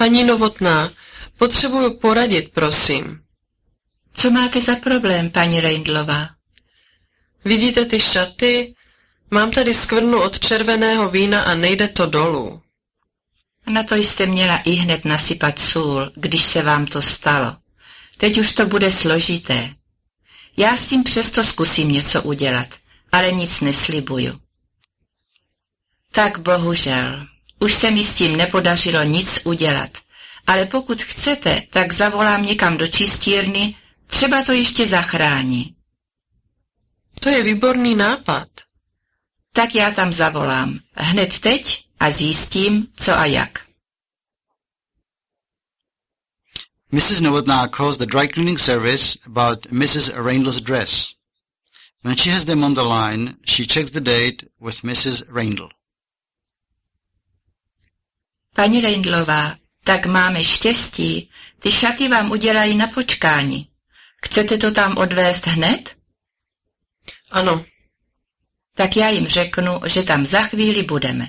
Paní Novotná, potřebuju poradit, prosím. Co máte za problém, paní Reindlová? Vidíte ty šaty? Mám tady skvrnu od červeného vína a nejde to dolů. Na to jste měla i hned nasypat sůl, když se vám to stalo. Teď už to bude složité. Já s tím přesto zkusím něco udělat, ale nic neslibuju. Tak bohužel, už se mi s tím nepodařilo nic udělat, ale pokud chcete, tak zavolám někam do čistírny, třeba to ještě zachrání. To je výborný nápad. Tak já tam zavolám, hned teď a zjistím, co a jak. Mrs. Novotná calls the dry cleaning service about Mrs. Raindl's dress. When she has them on the line, she checks the date with Mrs. Raindl. Paní Reindlová, tak máme štěstí, ty šaty vám udělají na počkání. Chcete to tam odvést hned? Ano. Tak já jim řeknu, že tam za chvíli budeme.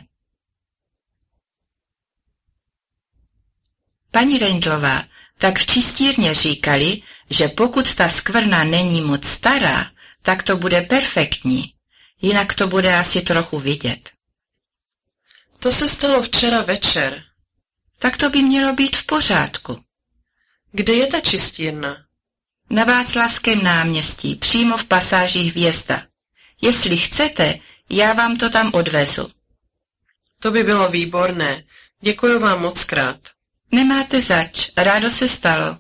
Paní Reindlová, tak v čistírně říkali, že pokud ta skvrna není moc stará, tak to bude perfektní, jinak to bude asi trochu vidět. To se stalo včera večer. Tak to by mělo být v pořádku. Kde je ta čistírna? Na Václavském náměstí, přímo v pasáži Hvězda. Jestli chcete, já vám to tam odvezu. To by bylo výborné. Děkuji vám moc krát. Nemáte zač, rádo se stalo.